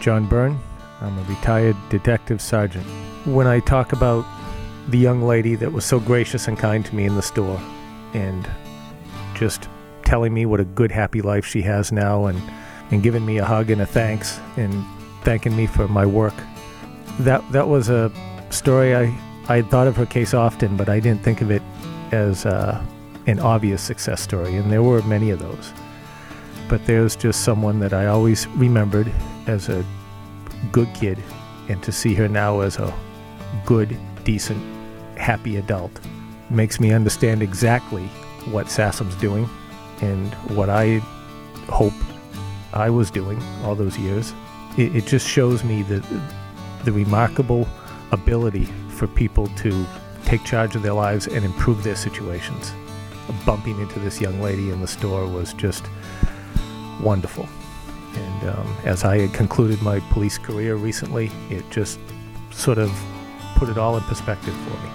John Burne. I'm a retired detective sergeant. When I talk about the young lady that was so gracious and kind to me in the store and just telling me what a good, happy life she has now and, and giving me a hug and a thanks and thanking me for my work, that, that was a story I, I thought of her case often, but I didn't think of it as uh, an obvious success story, and there were many of those. But there's just someone that I always remembered as a good kid, and to see her now as a good, decent, happy adult makes me understand exactly what SASSMM's doing and what I hope I was doing all those years. It, it just shows me the, the remarkable ability for people to take charge of their lives and improve their situations. Bumping into this young lady in the store was just wonderful. And um, as I had concluded my police career recently, it just sort of put it all in perspective for me.